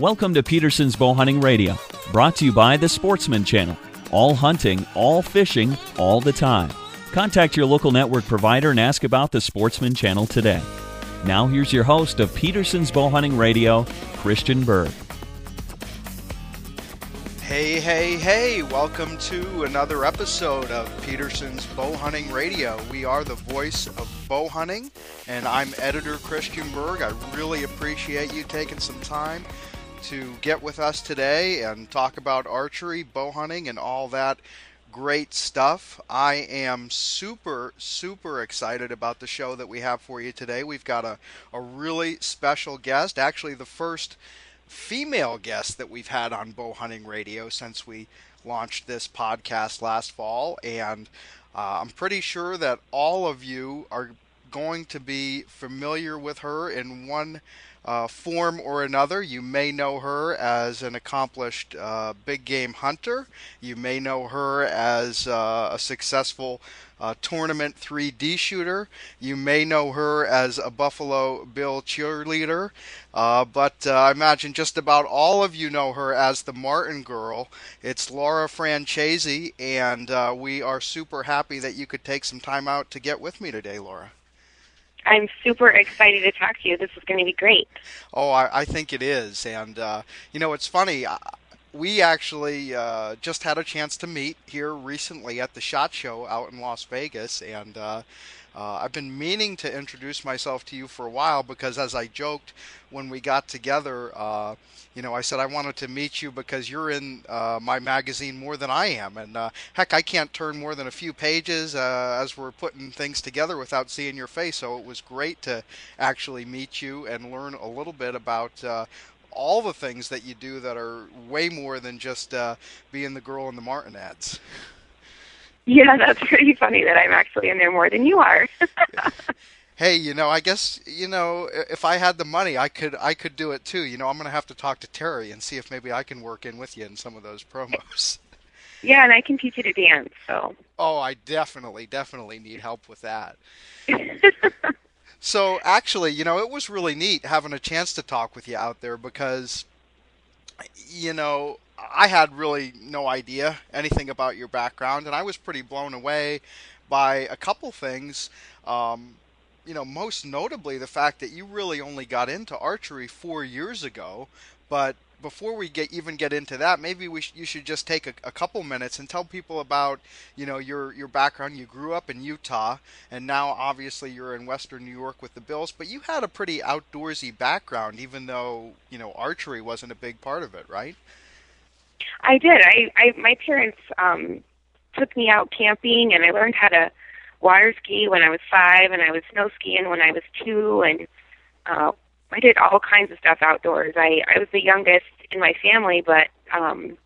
Welcome to Peterson's Bow Hunting Radio, brought to you by the Sportsman Channel. All hunting, all fishing, all the time. Contact your local network provider and ask about the Sportsman Channel today. Now, here's your host of Peterson's Bow Hunting Radio, Christian Berg. Hey, hey, hey, welcome to another episode of Peterson's Bow Hunting Radio. We are the voice of bow hunting, and I'm editor Christian Berg. I really appreciate you taking some time to get with us today and talk about archery, bow hunting, and all that great stuff. I am super, super excited about the show that we have for you today. We've got a, a really special guest, actually, the first female guest that we've had on bow hunting radio since we launched this podcast last fall. And uh, I'm pretty sure that all of you are going to be familiar with her in one uh, form or another. You may know her as an accomplished uh, big game hunter. You may know her as uh, a successful uh, tournament 3D shooter. You may know her as a Buffalo Bill cheerleader, uh, but uh, I imagine just about all of you know her as the Martin Girl. It's Laura Francese, and we are super happy that you could take some time out to get with me today, Laura. I'm super excited to talk to you. This is going to be great. Oh, I, I think it is. And, uh, you know, it's funny we actually uh, just had a chance to meet here recently at the Shot Show out in Las Vegas, and uh, uh, I've been meaning to introduce myself to you for a while because, as I joked when we got together, uh, you know, I said I wanted to meet you because you're in uh, my magazine more than I am, and uh, heck, I can't turn more than a few pages as we're putting things together without seeing your face. So it was great to actually meet you and learn a little bit about all the things that you do that are way more than just uh, being the girl in the Martin ads. Yeah, that's pretty funny that I'm actually in there more than you are. hey, you know, I guess you know if I had the money, I could I could do it too. You know, I'm going to have to talk to Terry and see if maybe I can work in with you in some of those promos. Yeah, and I can teach you to dance. So. Oh, I definitely, definitely need help with that. So actually, you know, it was really neat having a chance to talk with you out there because, you know, I had really no idea anything about your background, and I was pretty blown away by a couple things. Um, you know, most notably the fact that you really only got into archery four years ago, but before we get even get into that, maybe we sh- you should just take a, a, couple minutes and tell people about you know your your background. You grew up in Utah, and now obviously you're in Western New York with the Bills. But you had a pretty outdoorsy background, even though you know archery wasn't a big part of it, right? I did. I, I my parents um, took me out camping, and I learned how to water ski when I was five, and I was snow skiing when I was two, and uh, I did all kinds of stuff outdoors. I I was the youngest in my family, but um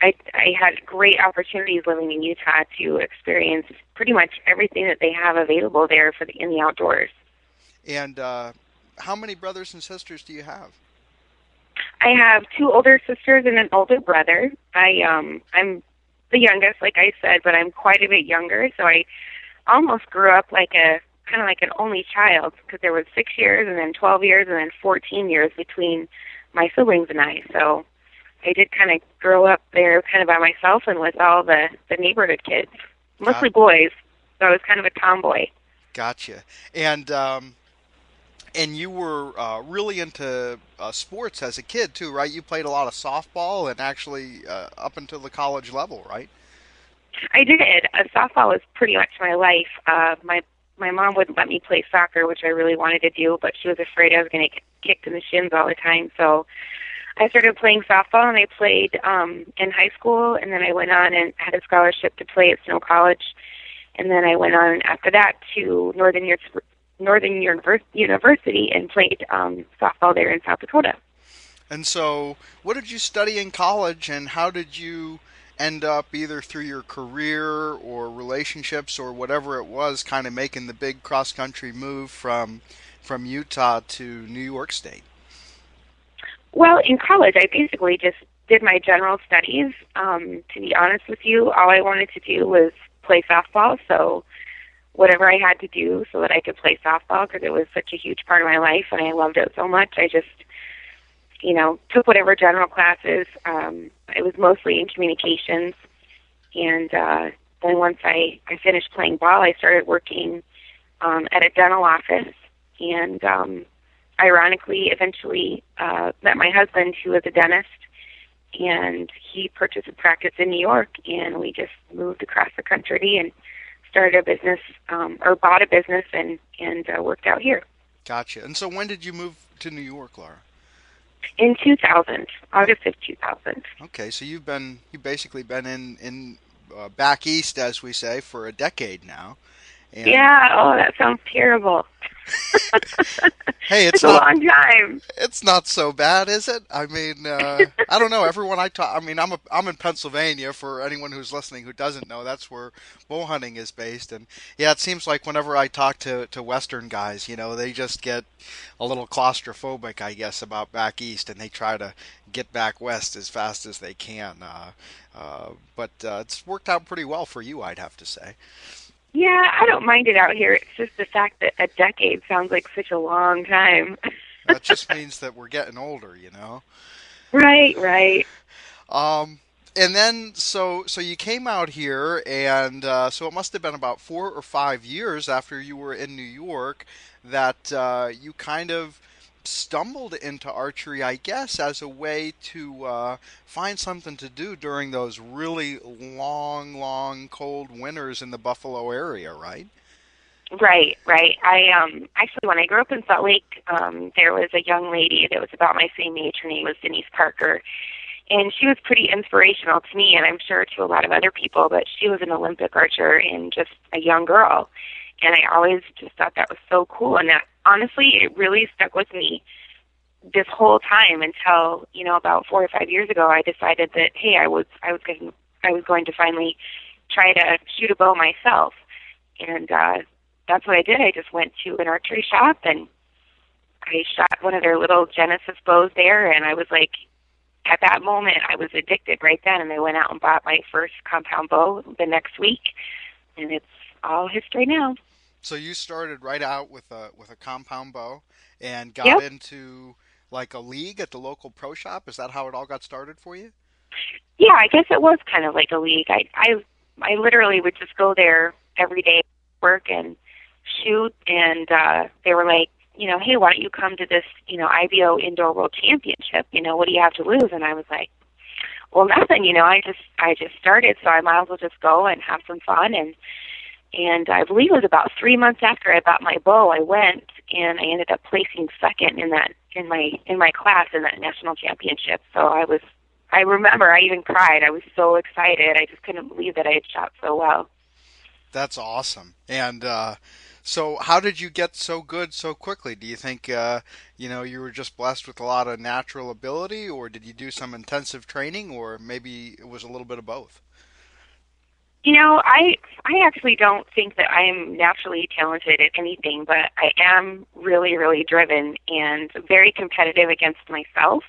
I I had great opportunities living in Utah to experience pretty much everything that they have available there for the in the outdoors. And uh how many brothers and sisters do you have? I have two older sisters and an older brother. I um I'm the youngest like I said, but I'm quite a bit younger, so I almost grew up like a kind of like an only child because there was six years and then 12 years and then 14 years between my siblings and I. So I did kind of grow up there kind of by myself and with all the the neighborhood kids, mostly boys. So I was kind of a tomboy. Gotcha. And um, and you were uh, really into uh, sports as a kid too, right? You played a lot of softball and actually uh, up until the college level, right? I did. Uh, softball was pretty much my life. Uh, my my mom wouldn't let me play soccer, which I really wanted to do, but she was afraid I was going to get kicked in the shins all the time. So I started playing softball, and I played um, in high school, and then I went on and had a scholarship to play at Snow College, and then I went on after that to Northern Northern University and played um, softball there in South Dakota. And so, what did you study in college, and how did you? end up either through your career or relationships or whatever it was kind of making the big cross country move from from Utah to New York State? Well, in college I basically just did my general studies. Um, to be honest with you, all I wanted to do was play softball, so whatever I had to do so that I could play softball because it was such a huge part of my life and I loved it so much, I just you know, took whatever general classes. Um, it was mostly in communications, and uh, then once I I finished playing ball, I started working um, at a dental office, and um, ironically, eventually uh, met my husband, who was a dentist, and he purchased a practice in New York, and we just moved across the country and started a business um, or bought a business and and uh, worked out here. Gotcha. And so, when did you move to New York, Laura? In 2000, August of 2000. Okay, so you've been you basically been in in uh, back east, as we say, for a decade now. And yeah. Oh, that sounds terrible. hey, it's, it's not, a long time. It's not so bad, is it? I mean, uh, I don't know. Everyone I talk, I mean, I'm a, I'm in Pennsylvania. For anyone who's listening who doesn't know, that's where bow hunting is based. And yeah, it seems like whenever I talk to to Western guys, you know, they just get a little claustrophobic, I guess, about back east, and they try to get back west as fast as they can. Uh, uh, but uh, it's worked out pretty well for you, I'd have to say. Yeah, I don't mind it out here. It's just the fact that a decade sounds like such a long time. that just means that we're getting older, you know. Right, right. Um, and then so so you came out here, and uh, so it must have been about four or five years after you were in New York that uh, you kind of stumbled into archery, I guess, as a way to uh, find something to do during those really long, long, cold winters in the Buffalo area, right? Right, right. I um actually when I grew up in Salt Lake, um, there was a young lady that was about my same age. Her name was Denise Parker. And she was pretty inspirational to me and I'm sure to a lot of other people, but she was an Olympic archer and just a young girl. And I always just thought that was so cool and that honestly, it really stuck with me this whole time until you know about four or five years ago. I decided that hey, I was I was going I was going to finally try to shoot a bow myself, and uh, that's what I did. I just went to an archery shop and I shot one of their little Genesis bows there, and I was like, at that moment, I was addicted right then, and I went out and bought my first compound bow the next week, and it's all history now. So you started right out with a with a compound bow and got yep. into like a league at the local pro shop. Is that how it all got started for you? Yeah, I guess it was kind of like a league. I I I literally would just go there every day, work and shoot, and uh, they were like, you know, hey, why don't you come to this, you know, IBO Indoor World Championship? You know, what do you have to lose? And I was like, well, nothing. You know, I just I just started, so I might as well just go and have some fun and and I believe it was about three months after I bought my bow, I went and I ended up placing second in that in my in my class in that national championship. So I was I remember I even cried. I was so excited. I just couldn't believe that I had shot so well. That's awesome. And uh so how did you get so good so quickly? Do you think uh you know you were just blessed with a lot of natural ability or did you do some intensive training or maybe it was a little bit of both? You know, I I actually don't think that I am naturally talented at anything, but I am really, really driven and very competitive against myself.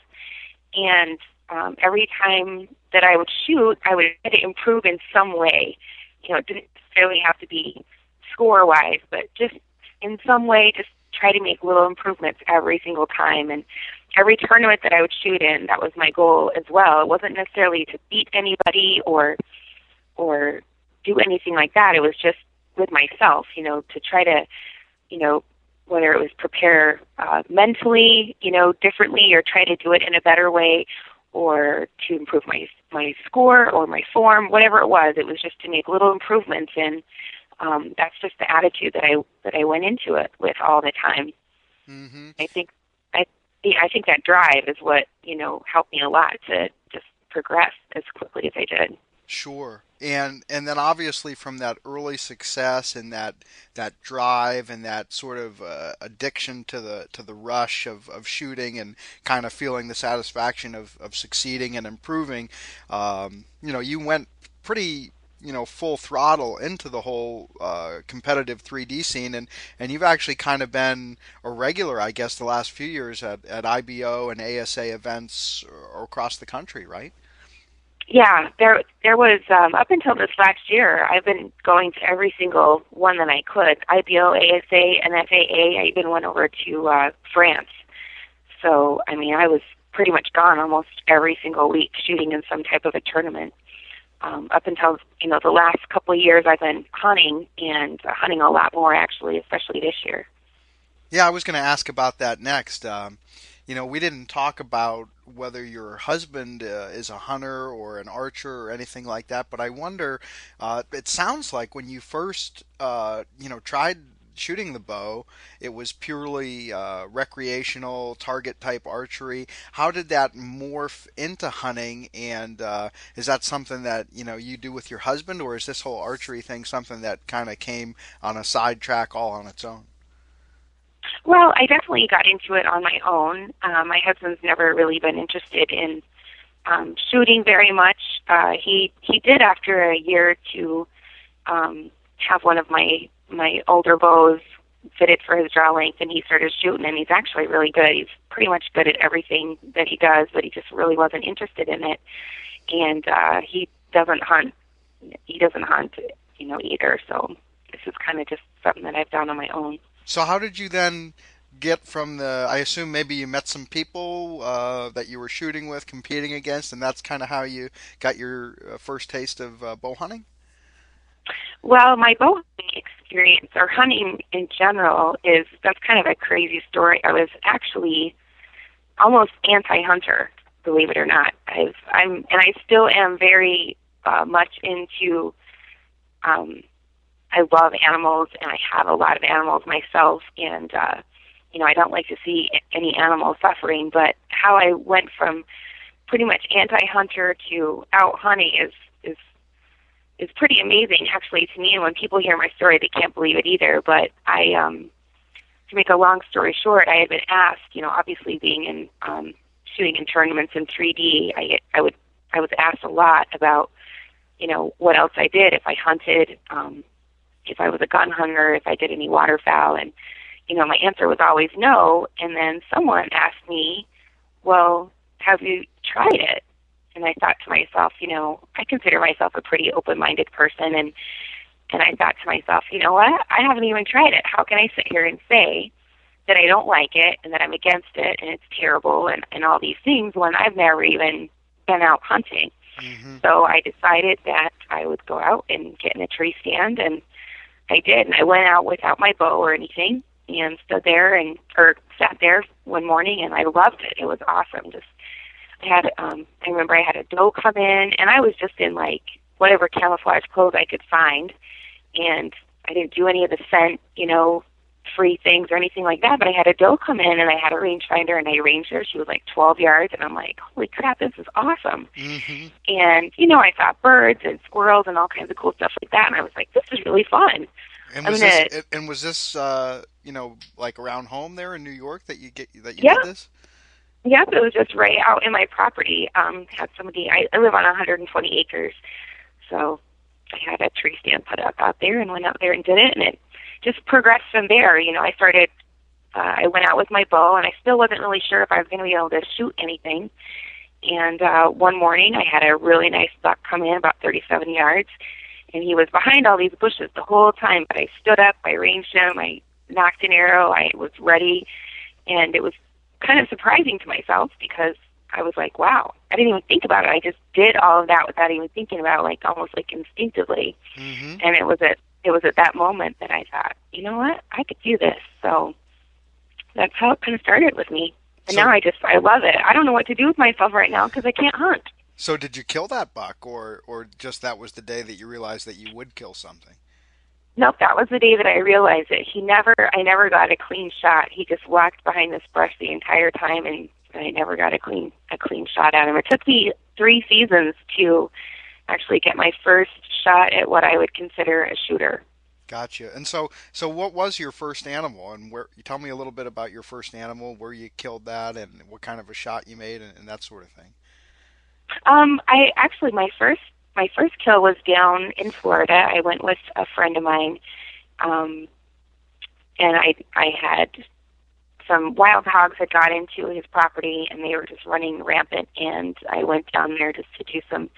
And um, every time that I would shoot, I would try to improve in some way. You know, it didn't necessarily have to be score wise, but just in some way, just try to make little improvements every single time. And every tournament that I would shoot in, that was my goal as well. It wasn't necessarily to beat anybody or or do anything like that. It was just with myself, you know, to try to, you know, whether it was prepare uh, mentally, you know, differently or try to do it in a better way or to improve my my score or my form, whatever it was. It was just to make little improvements and um, that's just the attitude that I that I went into it with all the time. Mm-hmm. I think I I think that drive is what you know helped me a lot to just progress as quickly as I did. Sure. And and then obviously from that early success and that that drive and that sort of uh, addiction to the to the rush of, of shooting and kind of feeling the satisfaction of, of succeeding and improving, um, you know, you went pretty you know full throttle into the whole uh, competitive 3D scene, and and you've actually kind of been a regular, I guess, the last few years at, at IBO and ASA events across the country, right? Yeah, there there was um, up until this last year. I've been going to every single one that I could. IBO, ASA, and FAA. I even went over to uh, France. So I mean, I was pretty much gone almost every single week shooting in some type of a tournament. Um, up until you know the last couple of years, I've been hunting and uh, hunting a lot more actually, especially this year. Yeah, I was going to ask about that next. Um, you know, we didn't talk about whether your husband uh, is a hunter or an archer or anything like that, but I wonder. Uh, it sounds like when you first, uh, you know, tried shooting the bow, it was purely uh, recreational target type archery. How did that morph into hunting? And uh, is that something that you know you do with your husband, or is this whole archery thing something that kind of came on a sidetrack all on its own? Well, I definitely got into it on my own. Uh, my husband's never really been interested in um, shooting very much. Uh, he he did after a year to um, have one of my my older bows fitted for his draw length and he started shooting and he's actually really good. He's pretty much good at everything that he does, but he just really wasn't interested in it. And uh he doesn't hunt he doesn't hunt, you know, either. So this is kind of just something that I've done on my own. So how did you then get from the I assume maybe you met some people uh, that you were shooting with, competing against, and that's kind of how you got your uh, first taste of uh, bow hunting? Well, my bow hunting experience or hunting in general is that's kind of a crazy story. I was actually almost anti-hunter, believe it or not. I've I'm and I still am very uh, much into um I love animals and I have a lot of animals myself and uh you know, I don't like to see any animal suffering, but how I went from pretty much anti-hunter to out hunting is is is pretty amazing actually to me. And when people hear my story they can't believe it either. But i um to make a long story short i had been asked you know obviously being in um shooting in tournaments in 3d i i would i was asked a lot about you know what else i did if i hunted um if i was a gun hunter if i did any waterfowl and you know my answer was always no and then someone asked me well have you tried it and I thought to myself, you know, I consider myself a pretty open-minded person, and and I thought to myself, you know what? I haven't even tried it. How can I sit here and say that I don't like it and that I'm against it and it's terrible and and all these things when I've never even been out hunting? Mm-hmm. So I decided that I would go out and get in a tree stand, and I did. And I went out without my bow or anything, and stood there and or sat there one morning, and I loved it. It was awesome. Just I had um I remember I had a doe come in and I was just in like whatever camouflage clothes I could find and I didn't do any of the scent, you know, free things or anything like that, but I had a doe come in and I had a rangefinder and I ranged her. She was like 12 yards and I'm like, holy crap, this is awesome. Mm-hmm. And, you know, I saw birds and squirrels and all kinds of cool stuff like that. And I was like, this is really fun. And was gonna, this, and was this, uh, you know, like around home there in New York that you get, that you yeah. did this? Yep, it was just right out in my property. Um, had somebody. I, I live on 120 acres, so I had a tree stand put up out there and went out there and did it, and it just progressed from there. You know, I started. Uh, I went out with my bow, and I still wasn't really sure if I was going to be able to shoot anything. And uh, one morning, I had a really nice buck come in about 37 yards, and he was behind all these bushes the whole time. But I stood up, I ranged him, I nocked an arrow, I was ready, and it was kind of surprising to myself because I was like, wow, I didn't even think about it. I just did all of that without even thinking about it, like almost like instinctively. Mm-hmm. And it was at it was at that moment that I thought, you know what, I could do this. So that's how it kind of started with me. And so, now I just I love it. I don't know what to do with myself right now because I can't hunt. So did you kill that buck, or or just that was the day that you realized that you would kill something? Nope, that was the day that I realized it. He never, I never got a clean shot. He just walked behind this brush the entire time, and I never got a clean, a clean shot at him. It took me three seasons to actually get my first shot at what I would consider a shooter. Gotcha. And so, so what was your first animal, and where? You tell me a little bit about your first animal, where you killed that, and what kind of a shot you made, and, and that sort of thing. Um, I actually my first my first kill was down in Florida. I went with a friend of mine, um, and I I had some wild hogs had got into his property and they were just running rampant. And I went down there just to do some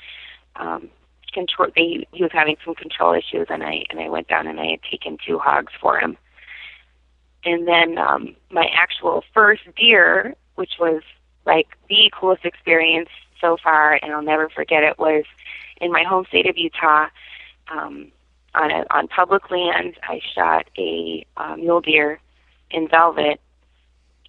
um, control. They, he was having some control issues, and I and I went down and I had taken two hogs for him. And then um, my actual first deer, which was like the coolest experience so far, and I'll never forget it. Was in my home state of Utah. Um, on a, on public land, I shot a uh, mule deer in velvet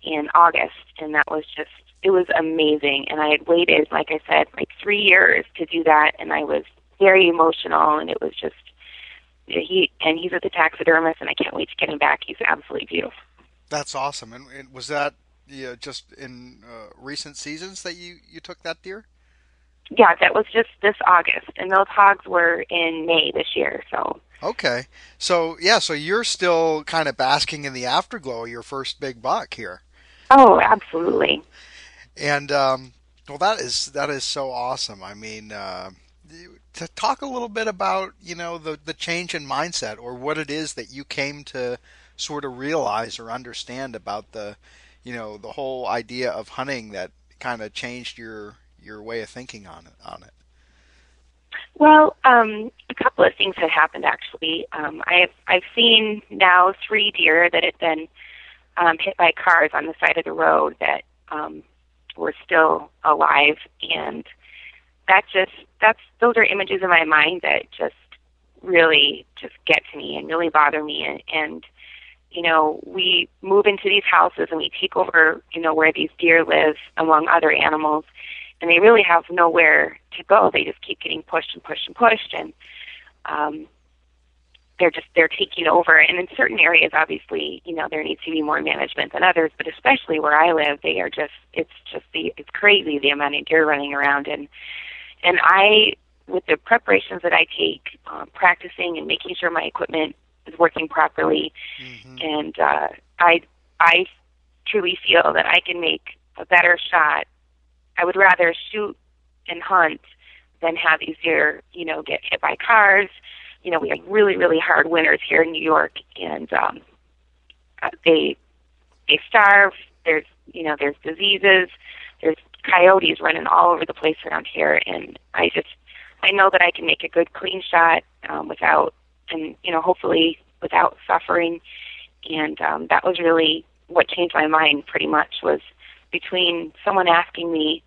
in August, and that was just it was amazing. And I had waited, like I said, like three years to do that, and I was very emotional, and it was just he and he's at the taxidermist, and I can't wait to get him back. He's absolutely beautiful. That's awesome. And, and was that just in uh, recent seasons that you you took that deer? Yeah, that was just this August, and those hogs were in May this year. So okay, so yeah, so you're still kind of basking in the afterglow of your first big buck here. Oh, absolutely. And um, well, that is that is so awesome. I mean, uh, to talk a little bit about you know the the change in mindset or what it is that you came to sort of realize or understand about the you know the whole idea of hunting that kind of changed your your way of thinking on it on it. Well, um, a couple of things had happened actually. Um, I've I've seen now three deer that had been um, hit by cars on the side of the road that um, were still alive, and that just that's those are images in my mind that just really just get to me and really bother me, and, and you know we move into these houses and we take over you know where these deer live among other animals, and they really have nowhere to go. They just keep getting pushed and pushed and pushed, and um, they're just they're taking over. And in certain areas, obviously, you know, there needs to be more management than others. But especially where I live, they are just it's just the it's crazy the amount of deer running around. And and I with the preparations that I take, um, practicing and making sure my equipment is working properly, mm-hmm. and uh, I I truly feel that I can make a better shot. I would rather shoot and hunt than have these deer, you know, get hit by cars you know, we have really, really hard winters here in New York, and um, they they starve. There's you know, there's diseases. There's coyotes running all over the place around here, and I just I know that I can make a good clean shot um, without and you know hopefully without suffering, and um, that was really what changed my mind. Pretty much was between someone asking me,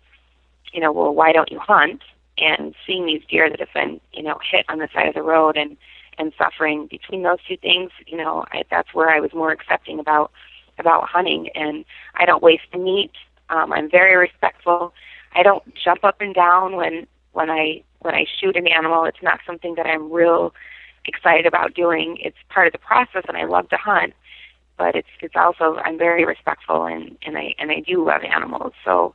you know, well, why don't you hunt? And seeing these deer that have been, you know, hit on the side of the road and and suffering between those two things, you know, I, that's where I was more accepting about about hunting. And I don't waste meat. Um, I'm very respectful. I don't jump up and down when when I when I shoot an animal. It's not something that I'm real excited about doing. It's part of the process, and I love to hunt. But it's it's also I'm very respectful and and I and I do love animals. So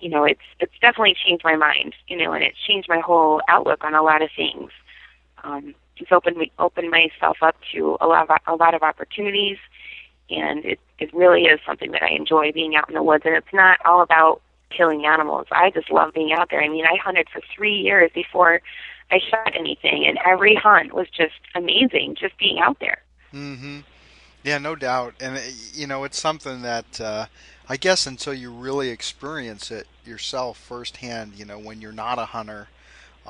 you know, it's it's definitely changed my mind, you know, and it's changed my whole outlook on a lot of things. Um, it's opened me opened myself up to a lot of a lot of opportunities, and it it really is something that I enjoy being out in the woods. And it's not all about killing animals. I just love being out there. I mean, I hunted for three years before I shot anything, and every hunt was just amazing. Just being out there. Mm-hmm. Yeah, no doubt. And you know, it's something that. Uh, I guess until you really experience it yourself firsthand, you know, when you're not a hunter,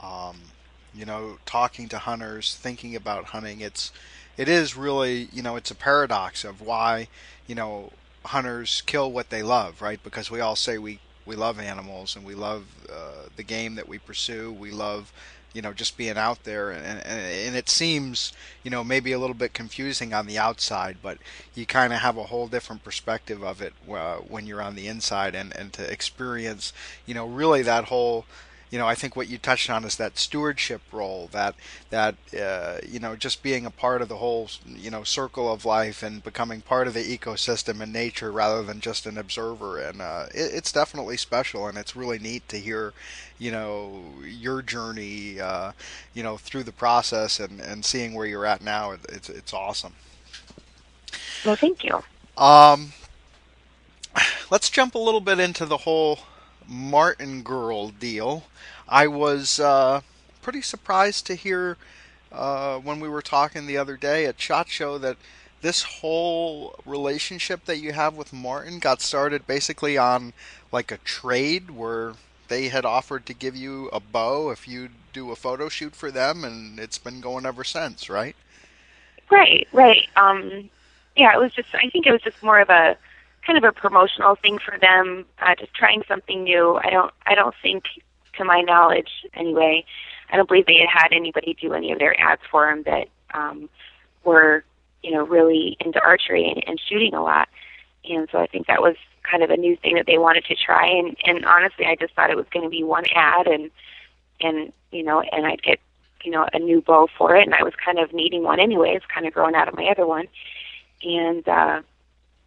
um, you know, talking to hunters, thinking about hunting, it's it is really, you know, it's a paradox of why, you know, hunters kill what they love, right? Because we all say we we love animals and we love uh, the game that we pursue. We love you know just being out there and, and, and it seems you know maybe a little bit confusing on the outside but you kind of have a whole different perspective of it uh, when you're on the inside and and to experience you know really that whole you know, I think what you touched on is that stewardship role, that that uh, you know, just being a part of the whole you know circle of life and becoming part of the ecosystem and nature rather than just an observer. And uh, it, it's definitely special, and it's really neat to hear, you know, your journey, uh, you know, through the process and and seeing where you're at now. It's it's awesome. Well, thank you. Um, let's jump a little bit into the whole Martin girl deal. I was uh, pretty surprised to hear uh, when we were talking the other day at Shot Show that this whole relationship that you have with Martin got started basically on like a trade where they had offered to give you a bow if you do a photo shoot for them, and it's been going ever since, right? Right, right. Um, yeah, it was just. I think it was just more of a kind of a promotional thing for them, uh, just trying something new. I don't I don't think, to my knowledge anyway, I don't believe they had had anybody do any of their ads for them that um, were you know really into archery and, and shooting a lot. And so I think that was kind of a new thing that they wanted to try. And and honestly, I just thought it was going to be one ad and and you know and I'd get you know a new bow for it, and I was kind of needing one anyways, kind of growing out of my other one. And uh,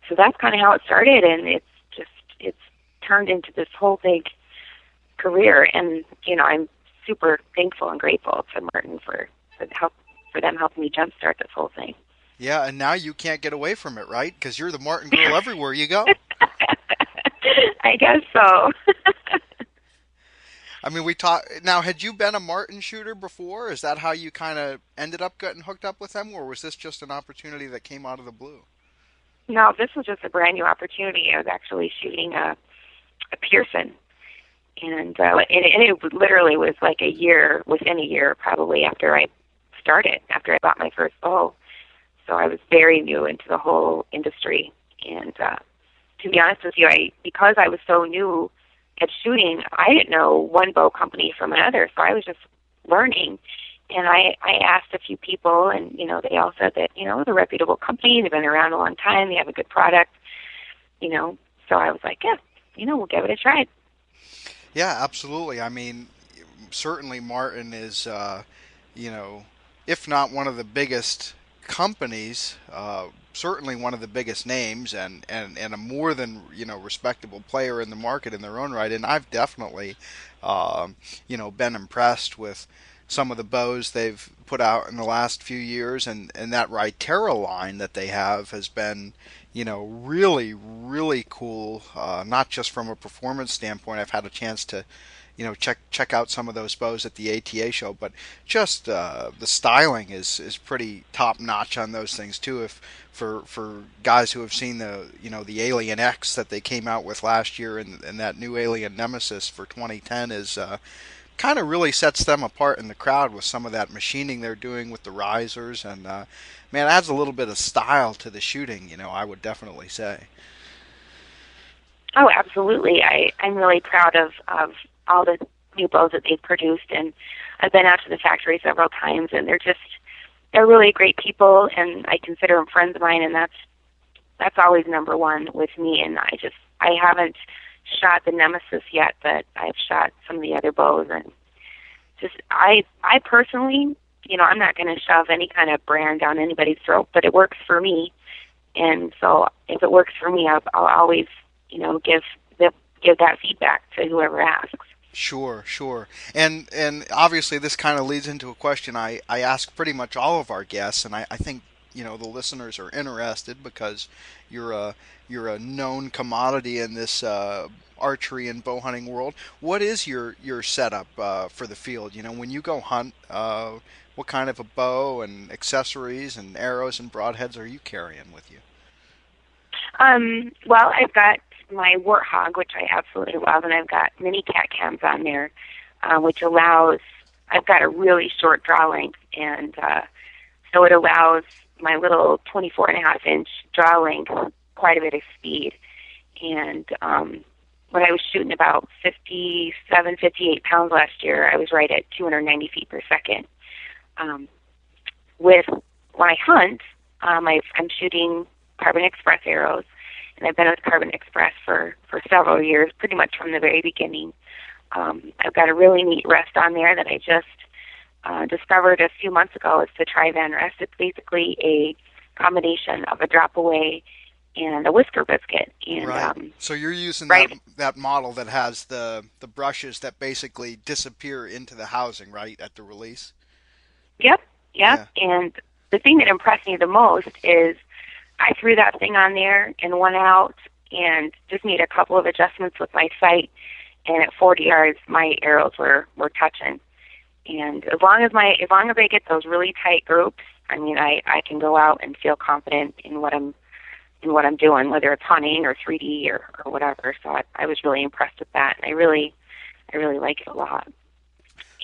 so that's kind of how it started, and it's just it's turned into this whole big career. And you know, I'm super thankful and grateful to Martin for for help for them helping me jumpstart this whole thing. Yeah, and now you can't get away from it, right? Because you're the Martin girl everywhere you go. I guess so. I mean, we talk now. Had you been a Martin shooter before? Is that how you kind of ended up getting hooked up with them, or was this just an opportunity that came out of the blue? No, this was just a brand new opportunity. I was actually shooting a a Pearson, and uh, and, and it literally was like a year, within a year probably after I started, after I bought my first bow. So I was very new into the whole industry, and uh, to be honest with you, I because I was so new at shooting, I didn't know one bow company from another, so I was just learning. And I I asked a few people, and you know they all said that you know they're a reputable company, they've been around a long time, they have a good product, you know. So I was like, yeah, you know, we'll give it a try. Yeah, absolutely. I mean, certainly Martin is, uh, you know, if not one of the biggest companies, uh, certainly one of the biggest names, and, and, and a more than you know respectable player in the market in their own right. And I've definitely, uh, you know, been impressed with some of the bows they've put out in the last few years, and and that Rytera line that they have has been, you know, really really cool. Uh, not just from a performance standpoint. I've had a chance to you know check check out some of those bows at the ATA show. But just uh, the styling is is pretty top notch on those things too. If for for guys who have seen the you know the Alien X that they came out with last year and and that new Alien Nemesis for 2010 is. Uh, kind of really sets them apart in the crowd with some of that machining they're doing with the risers and uh, man adds a little bit of style to the shooting you know i would definitely say. Oh absolutely. I i'm really proud of of all the new bows that they've produced and I've been out to the factory several times and they're just they're really great people and I consider them friends of mine and that's that's always number one with me and I just I haven't shot the Nemesis yet but I've shot some of the other bows and just I I personally you know I'm not going to shove any kind of brand down anybody's throat but it works for me and so if it works for me I'll, I'll always you know give the give that feedback to whoever asks Sure, sure. And and obviously this kind of leads into a question I, I ask pretty much all of our guests and I, I think you know the listeners are interested because you're a you're a known commodity in this uh, archery and bow hunting world. What is your your setup uh, for the field? You know, when you go hunt, uh, what kind of a bow and accessories and arrows and broadheads are you carrying with you? Um, well, I've got my Warthog, which I absolutely love, and I've got mini cat cams on there, uh, which allows. I've got a really short draw length, and uh, so it allows my little 24 and a half inch draw length quite a bit of speed. And um, when I was shooting about 57, 58 pounds last year, I was right at 290 feet per second. Um, with I hunt, um, I've, I'm shooting Carbon Express arrows, and I've been with Carbon Express for for several years, pretty much from the very beginning. Um, I've got a really neat rest on there that I just uh, discovered a few months ago. It's the Tri-Van rest. It's basically a combination of a drop away and a whisker biscuit. And, right. Um, so you're using right. that that model that has the the brushes that basically disappear into the housing, right, at the release. Yep. Yep. Yeah. And the thing that impressed me the most is I threw that thing on there and went out and just made a couple of adjustments with my sight. And at 40 yards, my arrows were were touching. And as long as my as long as I get those really tight groups, I mean, I I can go out and feel confident in what I'm in what I'm doing, whether it's hunting or 3D or or whatever. So I, I was really impressed with that, and I really I really like it a lot.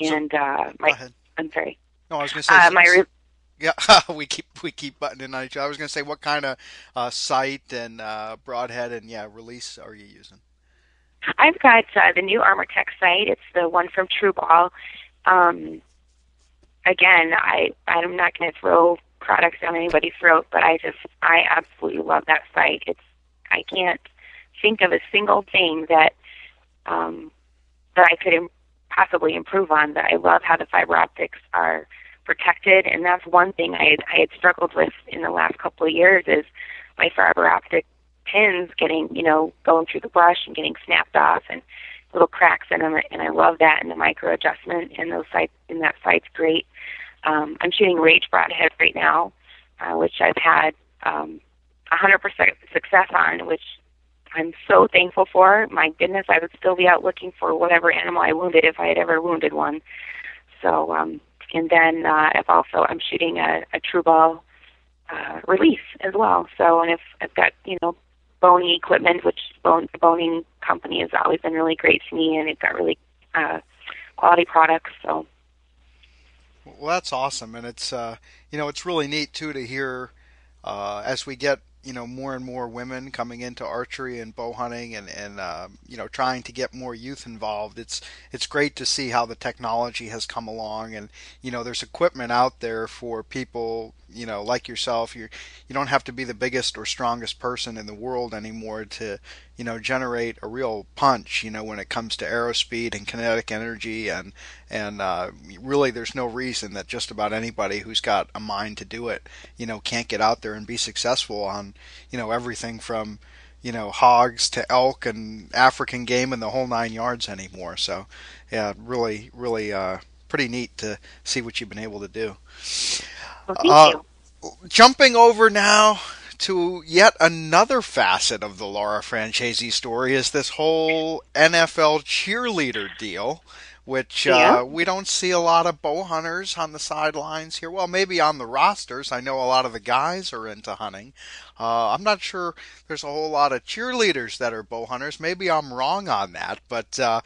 And so, uh, my I'm sorry. No, I was going to say. Uh, my re- Yeah, we keep we keep buttoning on each other. I was going to say, what kind of uh, sight and uh, broadhead and yeah release are you using? I've got uh, the new Armortech sight. It's the one from Tru-Ball. Um, again, I I'm not going to throw products down anybody's throat, but I just I absolutely love that sight. It's I can't think of a single thing that um, that I could Im- possibly improve on. But I love how the fiber optics are protected, and that's one thing I had, I had struggled with in the last couple of years is my fiber optic pins getting you know going through the brush and getting snapped off and little cracks in them, and I love that and the micro adjustment and those sights and that sight's great. Um, I'm shooting Rage Broadhead right now, uh, which I've had um, 100% success on, which I'm so thankful for. My goodness, I would still be out looking for whatever animal I wounded if I had ever wounded one. So, um, and then uh, I've also I'm shooting a, a Tru-Ball uh, release as well. So, and if I've got you know Bohning equipment, which bone, Bohning company has always been really great to me, and it's got really uh, quality products. So well, that's awesome, and it's uh, you know it's really neat too to hear uh, as we get you know more and more women coming into archery and bow hunting and and uh, you know trying to get more youth involved it's it's great to see how the technology has come along and you know there's equipment out there for people you know like yourself you you don't have to be the biggest or strongest person in the world anymore to you know generate a real punch you know when it comes to arrow speed and kinetic energy and and uh, really there's no reason that just about anybody who's got a mind to do it you know can't get out there and be successful on you know everything from you know hogs to elk and African game and the whole nine yards anymore. So yeah really really uh, pretty neat to see what you've been able to do well, thank uh, you. jumping over now to yet another facet of the Laura Francese story is this whole NFL cheerleader deal, which yeah. uh, we don't see a lot of bow hunters on the sidelines here. Well, maybe on the rosters. I know a lot of the guys are into hunting. Uh, I'm not sure there's a whole lot of cheerleaders that are bow hunters. Maybe I'm wrong on that, but uh,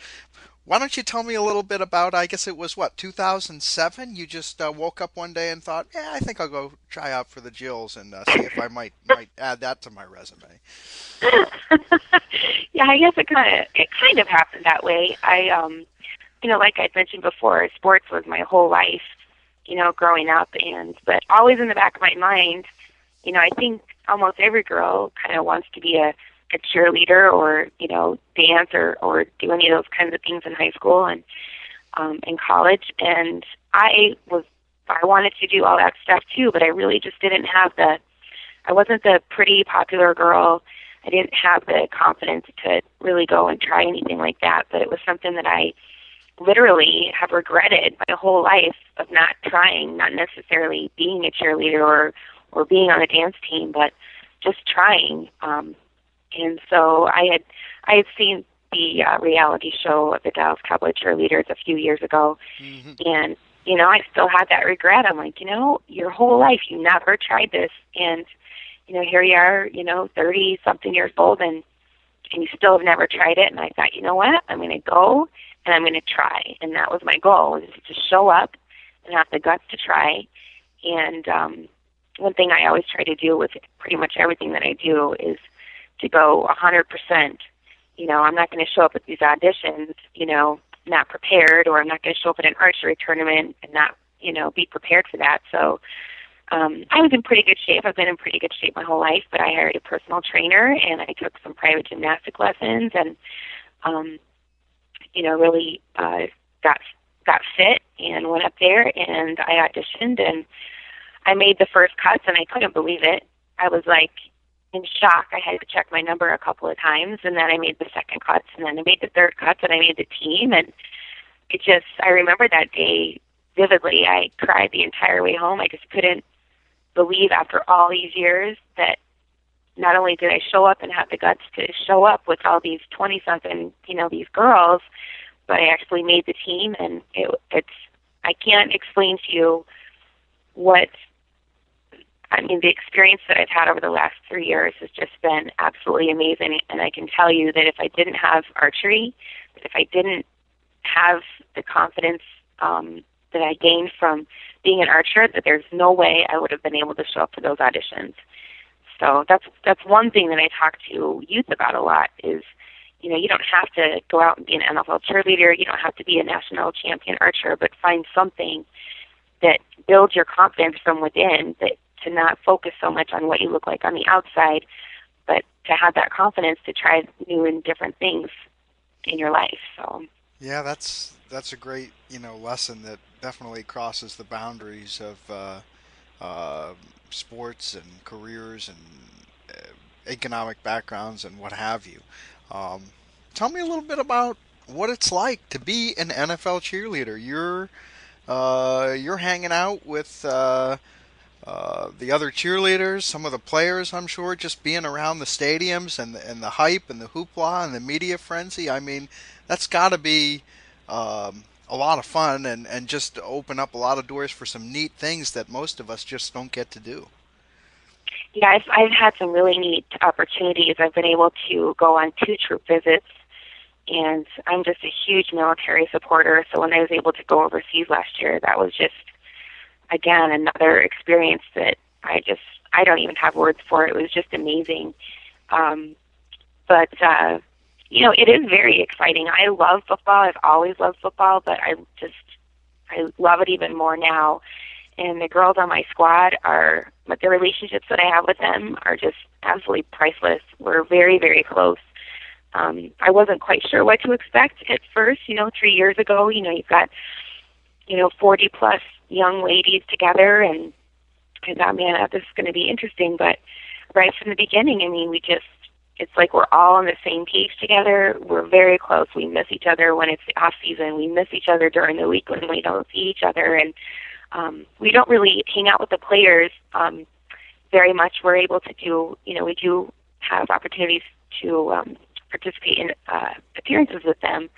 why don't you tell me a little bit about? I guess it was what 2007. You just uh, woke up one day and thought, "Yeah, I think I'll go try out for the Jills and uh, see if I might might add that to my resume." yeah, I guess it kind of it kind of happened that way. I, um, you know, like I mentioned before, sports was my whole life. You know, growing up, and but always in the back of my mind, you know, I think almost every girl kind of wants to be a a cheerleader or you know dance or or do any of those kinds of things in high school and um in college and i was i wanted to do all that stuff too but i really just didn't have the i wasn't the pretty popular girl i didn't have the confidence to really go and try anything like that but it was something that i literally have regretted my whole life of not trying not necessarily being a cheerleader or or being on a dance team but just trying um and so I had I had seen the uh, reality show of the Dallas Cowboy cheerleaders a few years ago, mm-hmm. and you know I still had that regret. I'm like, you know, your whole life you never tried this, and you know here you are, you know, thirty something years old, and and you still have never tried it. And I thought, you know what, I'm going to go and I'm going to try, and that was my goal, is to show up and have the guts to try. And um, one thing I always try to do with pretty much everything that I do is to go a 100%. You know, I'm not going to show up at these auditions, you know, not prepared, or I'm not going to show up at an archery tournament and not, you know, be prepared for that. So um, I was in pretty good shape. I've been in pretty good shape my whole life, but I hired a personal trainer and I took some private gymnastic lessons and, um, you know, really uh, got got fit and went up there and I auditioned and I made the first cuts and I couldn't believe it. I was like, in shock. I had to check my number a couple of times, and then I made the second cuts, and then I made the third cuts, and I made the team. And it just, I remember that day vividly. I cried the entire way home. I just couldn't believe after all these years that not only did I show up and have the guts to show up with all these 20 something, you know, these girls, but I actually made the team. And it, it's, I can't explain to you what I mean, the experience that I've had over the last three years has just been absolutely amazing. And I can tell you that if I didn't have archery, if I didn't have the confidence um, that I gained from being an archer that there's no way I would have been able to show up to those auditions. So that's that's one thing that I talk to youth about a lot is, you know, you don't have to go out and be an NFL cheerleader, you don't have to be a national champion archer, but find something that builds your confidence from within that to not focus so much on what you look like on the outside, but to have that confidence to try new and different things in your life. So yeah, that's that's a great you know lesson that definitely crosses the boundaries of uh, uh, sports and careers and uh, economic backgrounds and what have you. Um, tell me a little bit about what it's like to be an NFL cheerleader. You're uh, you're hanging out with uh, uh, the other cheerleaders, some of the players, I'm sure, just being around the stadiums and the, and the hype and the hoopla and the media frenzy. I mean, that's got to be um, a lot of fun and, and just open up a lot of doors for some neat things that most of us just don't get to do. Yeah, I've, I've had some really neat opportunities. I've been able to go on two troop visits, and I'm just a huge military supporter. So when I was able to go overseas last year, that was just, again, another experience that I just, I don't even have words for. It was just amazing. Um, but uh, you know, it is very exciting. I love football. I've always loved football, but I just I love it even more now. And the girls on my squad are, but the relationships that I have with them are just absolutely priceless. We're very, very close. Um, I wasn't quite sure what to expect at first. You know, three years ago, you know, you've got, you know, 40 plus young ladies together, and I thought, man, this is going to be interesting. But right from the beginning, I mean, we just it's like we're all on the same page together. We're very close. We miss each other when it's off season. We miss each other during the week when we don't see each other, and um, we don't really hang out with the players um, very much. We're able to do, you know, we do have opportunities to um, participate in uh, appearances with them,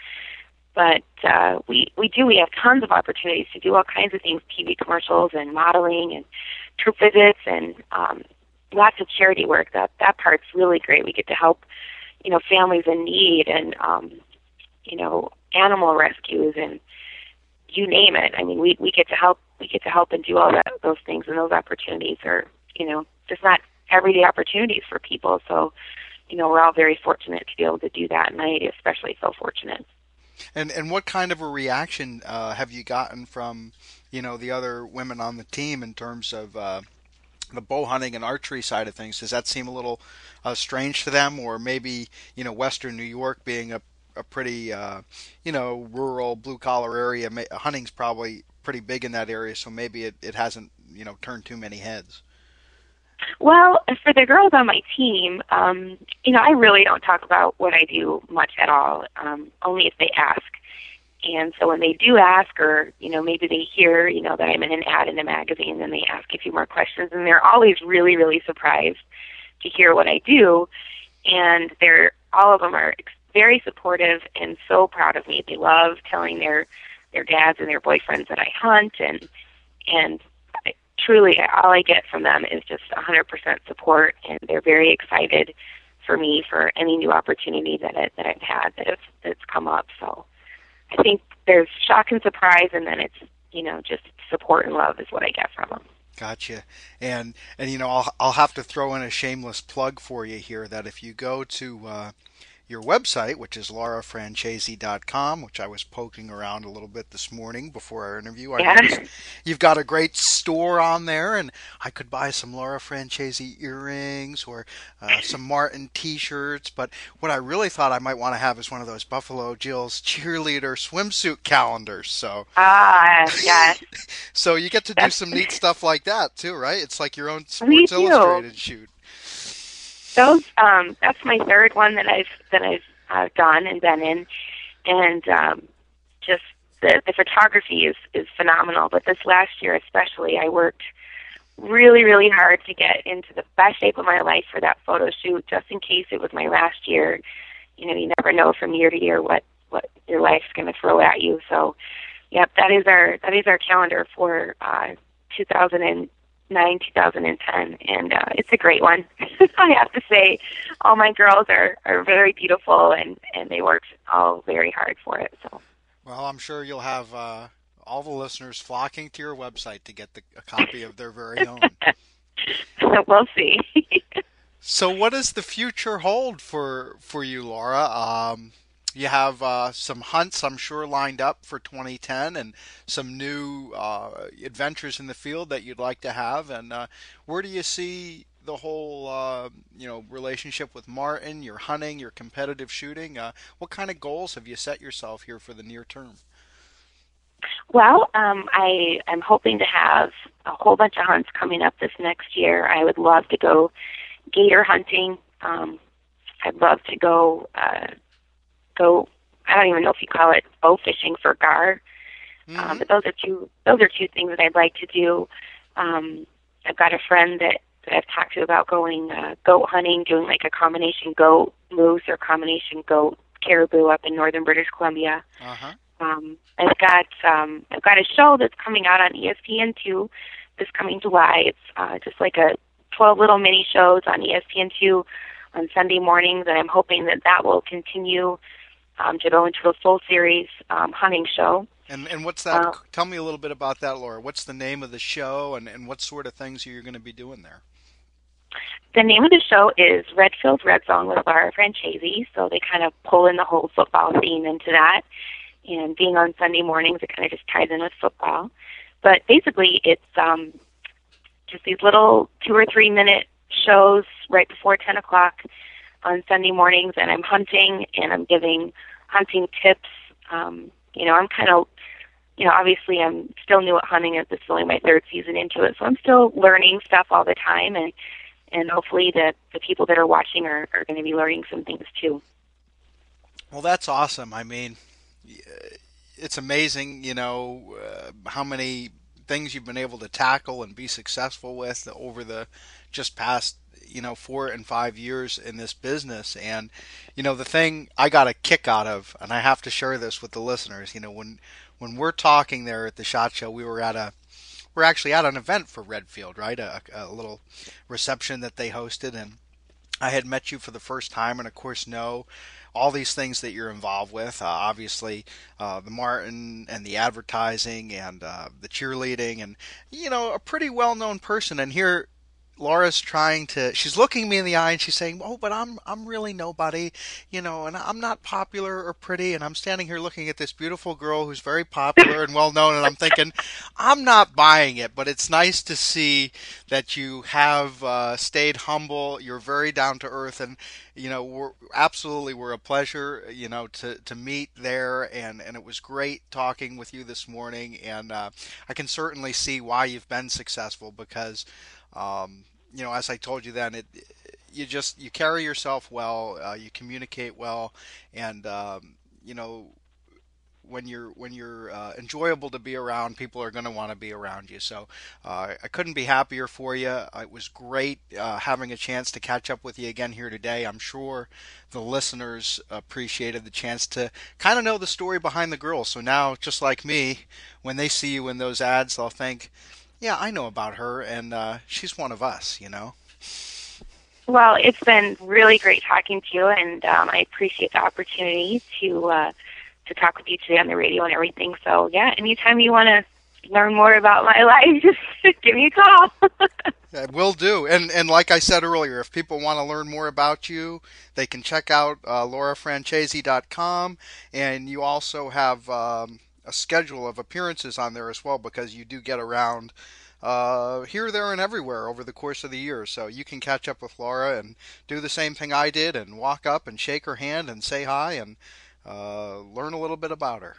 but uh, we we do. We have tons of opportunities to do all kinds of things: TV commercials and modeling and troop visits and um, lots of charity work. That that part's really great. We get to help, you know, families in need and um, you know, animal rescues and you name it. I mean, we we get to help we get to help and do all that those things and those opportunities are, you know, just not everyday opportunities for people. So, you know, we're all very fortunate to be able to do that and I especially feel fortunate. And and what kind of a reaction uh, have you gotten from, you know, the other women on the team in terms of uh, the bow hunting and archery side of things, does that seem a little uh, strange to them, or maybe you know Western New York being a a pretty uh, you know rural blue collar area, hunting's probably pretty big in that area, so maybe it, it hasn't you know turned too many heads. Well, for the girls on my team, um, you know, I really don't talk about what I do much at all, um, only if they ask. And so when they do ask, or you know, maybe they hear, you know, that I'm in an ad in a magazine, and they ask a few more questions, and they're always really, really surprised to hear what I do. And they're all of them are very supportive and so proud of me. They love telling their their dads and their boyfriends that I hunt, and and I, truly, all I get from them is just 100% support, and they're very excited for me for any new opportunity that I, that I've had that have, that's come up. So I think there's shock and surprise, and then it's you know just support and love is what I get from them. Gotcha. And and you know I'll I'll have to throw in a shameless plug for you here that if you go to uh, your website, which is laurafrancese.com, which I was poking around a little bit this morning before our interview. I yeah. you've got a great store on there, and I could buy some Laura Francese earrings or uh, some Martin T-shirts. But what I really thought I might want to have is one of those Buffalo Jill's cheerleader swimsuit calendars. So ah, uh, yeah. so you get to do some neat stuff like that too, right? It's like your own Sports Illustrated shoot those um that's my third one that I've that I've uh, done and been in. And um just the the photography is is phenomenal. But this last year especially I worked really really hard to get into the best shape of my life for that photo shoot just in case it was my last year. You know you never know from year to year what what your life's going to throw at you. So yep that is our that is our calendar for uh 2000 and 9 2010 and uh, it's a great one i have to say all my girls are are very beautiful and and they worked all very hard for it so well i'm sure you'll have uh all the listeners flocking to your website to get the, a copy of their very own. we'll see. so, what does the future hold for for you, Laura? Um, you have uh, some hunts, I'm sure, lined up for 2010, and some new uh, adventures in the field that you'd like to have. And uh, where do you see the whole, uh, you know, relationship with Martin, your hunting, your competitive shooting? Uh, what kind of goals have you set yourself here for the near term? Well, um, I am hoping to have a whole bunch of hunts coming up this next year. I would love to go gator hunting. Um, I'd love to go uh, go. I don't even know if you call it bow fishing for gar. Um, mm-hmm. Um, but those are two those are two things that I'd like to do. Um, I've got a friend that, that I've talked to about going uh, goat hunting, doing like a combination goat moose or combination goat caribou up in northern British Columbia. Uh-huh. Um, I've got um, I've got a show that's coming out on ESPN two this coming July. It's uh, just like a 12 little mini shows on ESPN two on Sunday mornings, and I'm hoping that that will continue um, to go into a full series um, hunting show. And and what's that? Uh, Tell me a little bit about that, Laura. What's the name of the show, and and what sort of things are you going to be doing there? The name of the show is Redfield Red Zone with Laura Francese. So they kind of pull in the whole football theme into that, and being on Sunday mornings, it kind of just ties in with football. But basically, it's um, just these little two or three minute shows right before 10 o'clock on Sunday mornings, and I'm hunting and I'm giving hunting tips. Um, you know, I'm kind of, you know, obviously I'm still new at hunting. This is only my third season into it, so I'm still learning stuff all the time, and and hopefully that the people that are watching are are going to be learning some things too. Well, that's awesome. I mean, it's amazing, you know, uh, how many things you've been able to tackle and be successful with over the just past you know four and five years in this business and you know the thing i got a kick out of and i have to share this with the listeners you know when when we're talking there at the shot show we were at a we're actually at an event for redfield right a, a little reception that they hosted and i had met you for the first time and of course know all these things that you're involved with. Uh, obviously, uh, the Martin and the advertising and uh, the cheerleading, and you know, a pretty well known person. And here Laura's trying to she's looking me in the eye and she's saying, "Oh, but I'm I'm really nobody, you know, and I'm not popular or pretty." And I'm standing here looking at this beautiful girl who's very popular and well known and I'm thinking, "I'm not buying it, but it's nice to see that you have uh, stayed humble. You're very down to earth and you know, we're absolutely we're a pleasure, you know, to to meet there and and it was great talking with you this morning and uh, I can certainly see why you've been successful because um, you know, as I told you then, it you just you carry yourself well, uh, you communicate well, and um, you know when you're when you're uh, enjoyable to be around, people are going to want to be around you. So uh, I couldn't be happier for you. It was great uh, having a chance to catch up with you again here today. I'm sure the listeners appreciated the chance to kind of know the story behind the girl. So now, just like me, when they see you in those ads, they'll think yeah, I know about her, and uh, she's one of us, you know. Well, it's been really great talking to you, and um, I appreciate the opportunity to uh, to talk with you today on the radio and everything. So, yeah, anytime you want to learn more about my life, just give me a call. yeah, will do. And and like I said earlier, if people want to learn more about you, they can check out uh, laurafrancese.com, and you also have. Um, a schedule of appearances on there as well because you do get around uh, here, there, and everywhere over the course of the year. So you can catch up with Laura and do the same thing I did and walk up and shake her hand and say hi and uh, learn a little bit about her.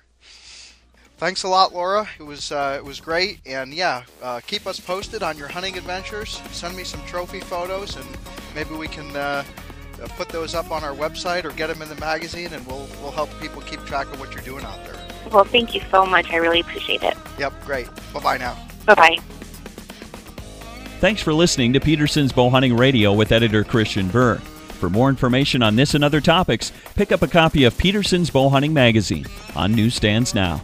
Thanks a lot, Laura. It was uh, it was great, and yeah, uh, keep us posted on your hunting adventures. Send me some trophy photos, and maybe we can uh, put those up on our website or get them in the magazine, and we'll we'll help people keep track of what you're doing out there. Well, thank you so much. I really appreciate it. Yep, great. Bye bye now. Bye bye. Thanks for listening to Petersen's Bow Hunting Radio with editor Christian Berg. For more information on this and other topics, pick up a copy of Petersen's Bow Hunting Magazine on newsstands now.